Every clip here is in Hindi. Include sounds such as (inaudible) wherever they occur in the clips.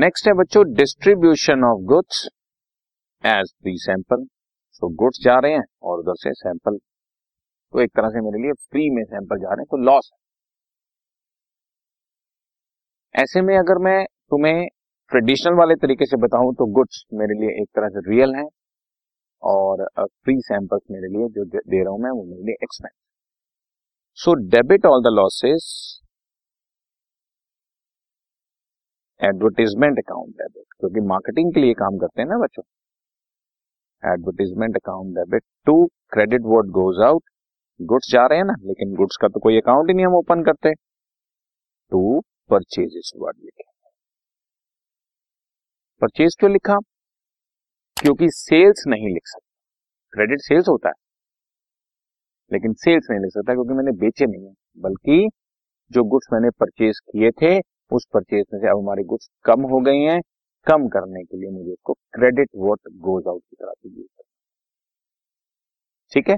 नेक्स्ट है बच्चों distribution of goods as free sample so goods जा रहे हैं और उधर से सैंपल तो एक तरह से मेरे लिए फ्री में सैंपल जा रहे हैं तो लॉस है। ऐसे में अगर मैं तुम्हें ट्रेडिशनल वाले तरीके से बताऊँ तो गुड्स मेरे लिए एक तरह से रियल है और फ्री सैंपल्स मेरे लिए जो दे रहा हूँ मैं, वो मेरे लिए expense so debit all the losses advertisement account debit, क्योंकि मार्केटिंग के लिए काम करते हैं ना बच्चों। Advertisement account debit to credit what goes out. Goods जा रहे हैं ना, लेकिन गुड्स का तो कोई अकाउंट ही नहीं हम ओपन करते। टू परचेज वर्ड लिखे। परचेज क्यों लिखा? क्योंकि सेल्स नहीं लिख सकता। क्रेडिट सेल्स होता है। लेकिन सेल्स नहीं लिख सकता क्योंकि मैंने बेचे नहीं है। बल्कि जो गुड्स मैंने परचेज किए थे उस परचेज में से अब हमारी गुड्स कम हो गई हैं। कम करने के लिए मुझे इसको क्रेडिट वोट गोज आउट की तरह से यूज़ करना ठीक है?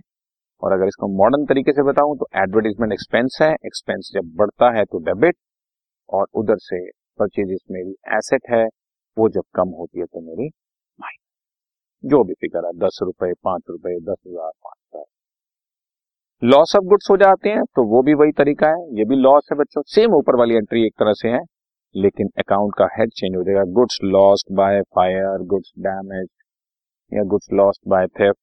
और अगर इसको मॉडर्न तरीके से बताऊँ तो एडवर्टीजमेंट एक्सपेंस है। एक्सपेंस जब बढ़ता है तो डेबिट और उधर से परचेजेस मेरी एसेट है। वो जब कम होती है तो मेरी माइनस जो भी फिगर है, दस रुपए, पाँच रुपए, दस हज़ार, पाँच। लॉस ऑफ़ गुड्स हो जाते हैं तो वो भी वही तरीका है। ये भी लॉस है बच्चों सेम ऊपर वाली एंट्री एक तरह से है, लेकिन अकाउंट का हेड चेंज हो जाएगा। Goods lost by fire goods damage या गुड्स लॉस्ट बाय थेफ्ट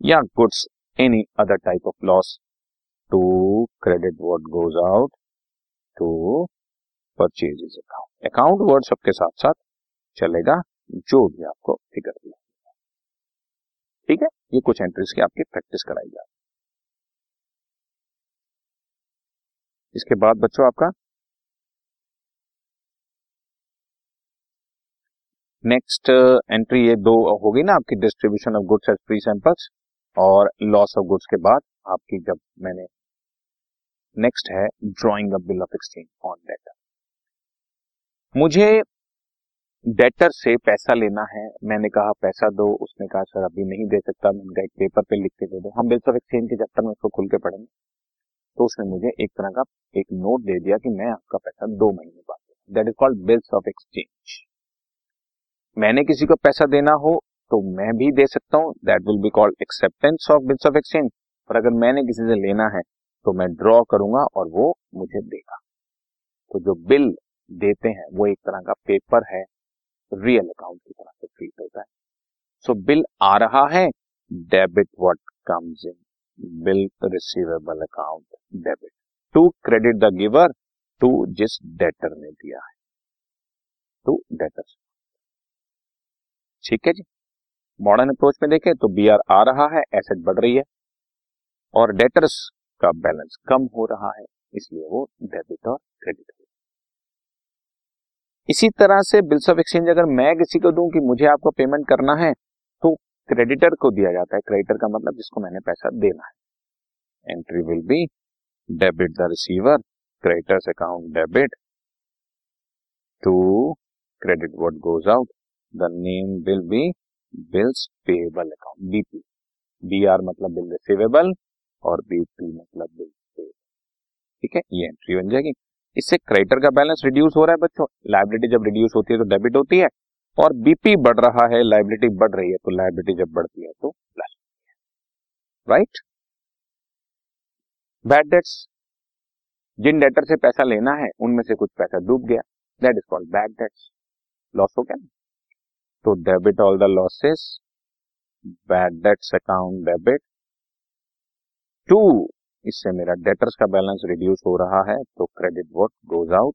या goods any other type of loss to credit word goes out to purchases account account word सबके साथ साथ चलेगा, जो भी आपको फिगर दिया ठीक है? ये कुछ एंट्रीज की आपकी प्रैक्टिस कराई जाए इसके बाद बच्चों आपका नेक्स्ट एंट्री uh, ये दो होगी ना आपकी distribution of goods as free samples और लॉस ऑफ़ गुड्स के बाद आपकी जब मैंने नेक्स्ट है drawing bill of exchange on debtor मुझे डेटर से पैसा लेना है मैंने कहा पैसा दो उसने कहा सर अभी नहीं दे सकता मैंने कहा एक पेपर पे लिख के दे दो। हम बिल्स ऑफ़ एक्सचेंज के चैप्टर में इसको खुल के पढ़ेंगे। तो उसने मुझे एक तरह का एक नोट दे दिया कि मैं आपका पैसा दो महीने बाद that is called bills of exchange मैंने किसी को पैसा देना हो तो मैं भी दे सकता हूँ। That will be called acceptance of bills of exchange और अगर मैंने किसी से लेना है तो मैं ड्रॉ करूँगा और वो मुझे देगा। तो जो बिल देते हैं वो एक तरह का पेपर है रियल अकाउंट की तरह से ट्रीट होता है। सो so, बिल आ रहा है debit what comes in bill receivable account debit to credit the giver to जिस डेटर ने दिया है। टू डेटर ठीक है जी? मॉडर्न अप्रोच में देखें तो बी आर आ रहा है एसेट बढ़ रही है। और डेटर्स का बैलेंस कम हो रहा है, इसलिए वो डेबिट और क्रेडिट हो। इसी तरह से बिल्स ऑफ़ एक्सचेंज अगर मैं किसी को दूँ कि मुझे आपको पेमेंट करना है क्रेडिटर को दिया जाता है। क्रेडिटर का मतलब जिसको मैंने पैसा देना है। Entry will be debit the receiver creditors account debit to credit what goes out the name will be bills payable account BP B R मतलब बिल रिसीवेबल और बीपी मतलब बिल ठीक है? ये एंट्री बन जाएगी। इससे क्रेडिटर का बैलेंस रिड्यूस हो रहा है बच्चों। लाइबिलिटी जब रिड्यूस होती है तो डेबिट होती है। और बीपी बढ़ रहा है लाइबिलिटी बढ़ रही है तो लाइबिलिटी जब बढ़ती है तो प्लस राइट बैड डेट्स जिन डेटर से पैसा लेना है, उनमें से कुछ पैसा डूब गया। That is called bad debts loss हो गया तो debit all the losses bad debts account debit to इससे मेरा डेटर्स का बैलेंस रिड्यूस हो रहा है तो credit what goes out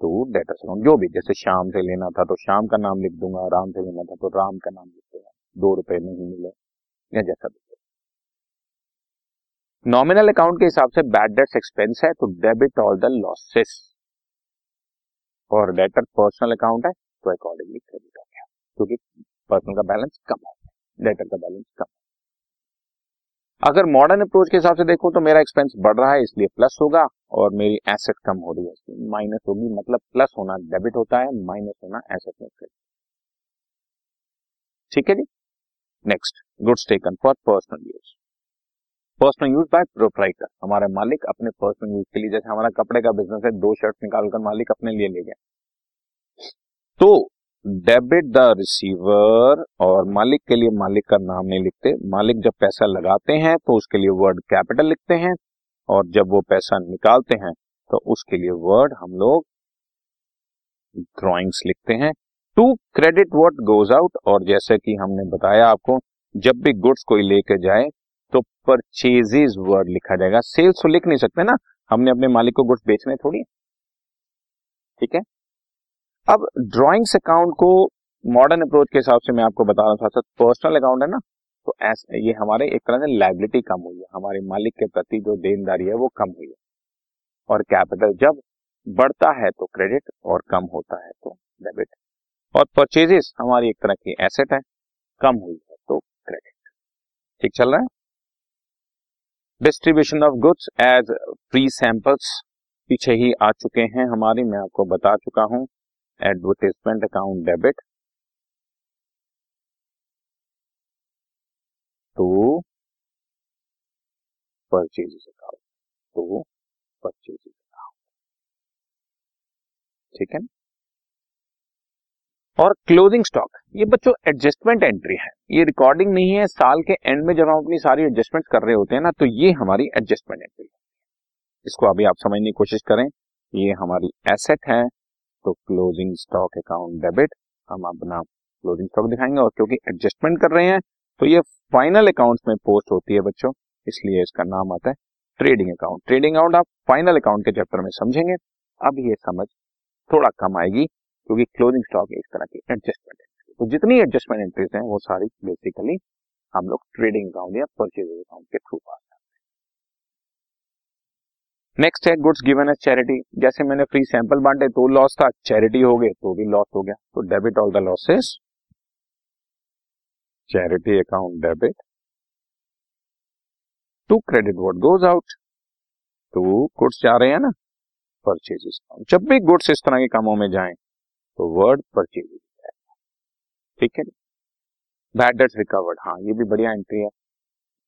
to debtors account जो भी, जैसे शाम से लेना था तो शाम का नाम लिख दूँगा राम से लेना था तो राम का नाम लिख दूँगा। दो रुपए नहीं मिले, या जैसा भी। नॉमिनल अकाउंट के हिसाब से बैड डेट्स एक्सपेंस है तो डेबिट ऑल द लॉसेस और डेटर पर्सनल अकाउंट है तो अकॉर्डिंगली क्रेडिट हो गया। क्योंकि पर्सनल का बैलेंस कम है डेटर का बैलेंस कम अगर मॉडर्न अप्रोच के हिसाब से देखो तो मेरा एक्सपेंस बढ़ रहा है, इसलिए प्लस होगा। और मेरी एसेट कम हो रही है। माइनस होगी मतलब प्लस होना डेबिट होता है माइनस होना एसेट में क्रेडिट ठीक है जी? Next goods taken for personal use personal use by proprietor हमारे मालिक अपने पर्सनल यूज़ के लिए, जैसे हमारा कपड़े का बिज़नेस है, दो शर्ट निकालकर मालिक अपने लिए ले गया तो डेबिट द रिसीवर और मालिक के लिए मालिक का नाम नहीं लिखते। मालिक जब पैसा लगाते हैं तो उसके लिए वर्ड कैपिटल लिखते हैं। और जब वो पैसा निकालते हैं तो उसके लिए वर्ड हम लोग ड्रॉइंग्स लिखते हैं। To credit what goes out और जैसे कि हमने बताया आपको, जब भी गुड्स कोई लेके जाए तो परचेजेज वर्ड लिखा जाएगा। सेल्स तो लिख नहीं सकते ना। हमने अपने मालिक को गुड्स बेचने थोड़ी। ठीक है? अब ड्रॉइंग्स अकाउंट को मॉडर्न अप्रोच के हिसाब से मैं आपको बता रहा था पर्सनल अकाउंट है ना? तो ऐसे, ये हमारे एक तरह से लाइबिलिटी कम हुई है। हमारे मालिक के प्रति जो देनदारी है वो कम हुई है। और कैपिटल जब बढ़ता है तो क्रेडिट और कम होता है तो डेबिट और परचेजेस हमारी एक तरह की एसेट है, कम हुई है तो क्रेडिट ठीक चल रहा है? Distribution of goods as free samples पीछे ही आ चुके हैं हमारी। मैं आपको बता चुका हूँ। Advertisement account debit to purchase account to purchase account ठीक है और क्लोजिंग स्टॉक ये बच्चों एडजस्टमेंट एंट्री है। ये रिकॉर्डिंग नहीं है, साल के एंड में जब हम अपनी सारी एडजस्टमेंट कर रहे होते हैं ना तो ये हमारी एडजस्टमेंट एंट्री है। इसको अभी आप समझने की कोशिश करें, ये हमारी एसेट है तो क्लोजिंग स्टॉक अकाउंट डेबिट हम अपना क्लोजिंग स्टॉक दिखाएँगे और क्योंकि एडजस्टमेंट कर रहे हैं तो ये फाइनल अकाउंट्स में पोस्ट होती है बच्चों, इसलिए इसका नाम आता है ट्रेडिंग अकाउंट ट्रेडिंग अकाउंट आप फाइनल अकाउंट के चैप्टर में समझेंगे, अब ये समझ थोड़ा कम आएगी, क्योंकि क्लोजिंग स्टॉक एक तरह की एडजस्टमेंट तो जितनी एडजस्टमेंट एंट्रीज हैं, वो सारी बेसिकली हम लोग ट्रेडिंग अकाउंट या परचेज अकाउंट के थ्रू पास नेक्स्ट है। गुड्स गिवन एज चैरिटी जैसे मैंने फ्री सैंपल बांटे तो लॉस था चैरिटी हो गए तो भी लॉस हो गया। तो debit all the losses charity account debit to credit what goes out to goods जा रहे हैं ना परचेजेस जब भी गुड्स इस तरह के कामों में जाएँ तो वर्ड परचेजेस ठीक है बैड डेट्स रिकवर्ड हाँ ये भी बढ़िया एंट्री है।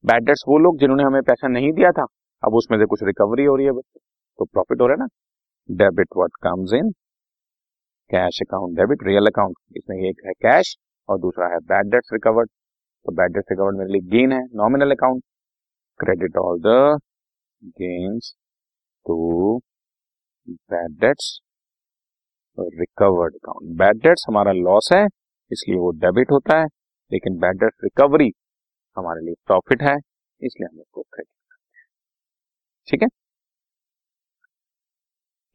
बैड डेट्स वो लोग जिन्होंने हमें पैसा नहीं दिया था, अब उसमें से कुछ रिकवरी हो रही है तो प्रॉफिट हो रहा है ना? Debit what comes in cash account debit real account इसमें एक है कैश और दूसरा है बैड डेट्स रिकवर्ड तो बैड डेट्स रिकवर्ड मेरे लिए गेन है nominal account credit all the gains to bad debts recovered account bad debts हमारा लॉस है, इसलिए वो डेबिट होता है, लेकिन बैड डेट्स रिकवरी हमारे लिए प्रॉफिट है, इसलिए हम उसको क्रेडिट करते हैं। ठीक है?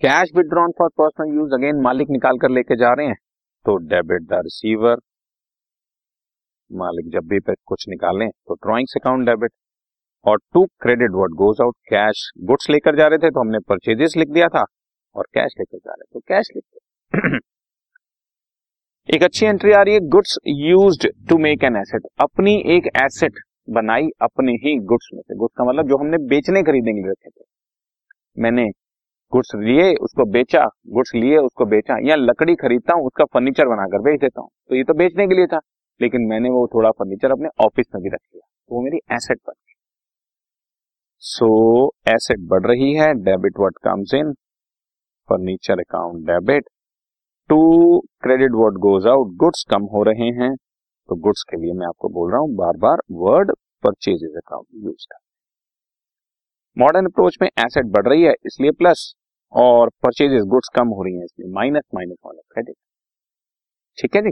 Cash withdrawn for personal use again मालिक निकाल कर लेके जा रहे हैं तो डेबिट द रिसीवर मालिक जब भी कुछ निकालें तो ड्रॉइंग्स अकाउंट डेबिट और to credit what goes out cash goods लेकर जा रहे थे तो हमने परचेजेस लिख दिया था और कैश लेकर जा रहे थे तो कैश लिख (clears throat) एक अच्छी एंट्री आ रही है goods used to make an asset अपनी एक एसेट बनाई अपने ही गुड्स में से। गुड्स का मतलब जो हमने बेचने खरीदने के लिए रखे थे। मैंने गुड्स लिए, उसको बेचा गुड्स लिए, उसको बेचा, या लकड़ी खरीदता हूँ, उसका फर्नीचर बनाकर बेच देता हूँ। तो ये तो बेचने के लिए था। लेकिन मैंने वो थोड़ा फर्नीचर अपने ऑफ़िस में भी रख लिया। तो वो मेरी एसेट बन गई। सो एसेट बढ़ रही है debit what comes in furniture account debit to credit what goes out goods कम हो रहे हैं। तो गुड्स के लिए मैं आपको बोल रहा हूँ बार बार वर्ड परचेजेज अकाउंट यूज़ कर मॉडर्न अप्रोच में एसेट बढ़ रही है, इसलिए प्लस और परचेजेस गुड्स कम हो रही है, इसलिए माइनस माइनस वाला क्रेडिट ठीक है जी?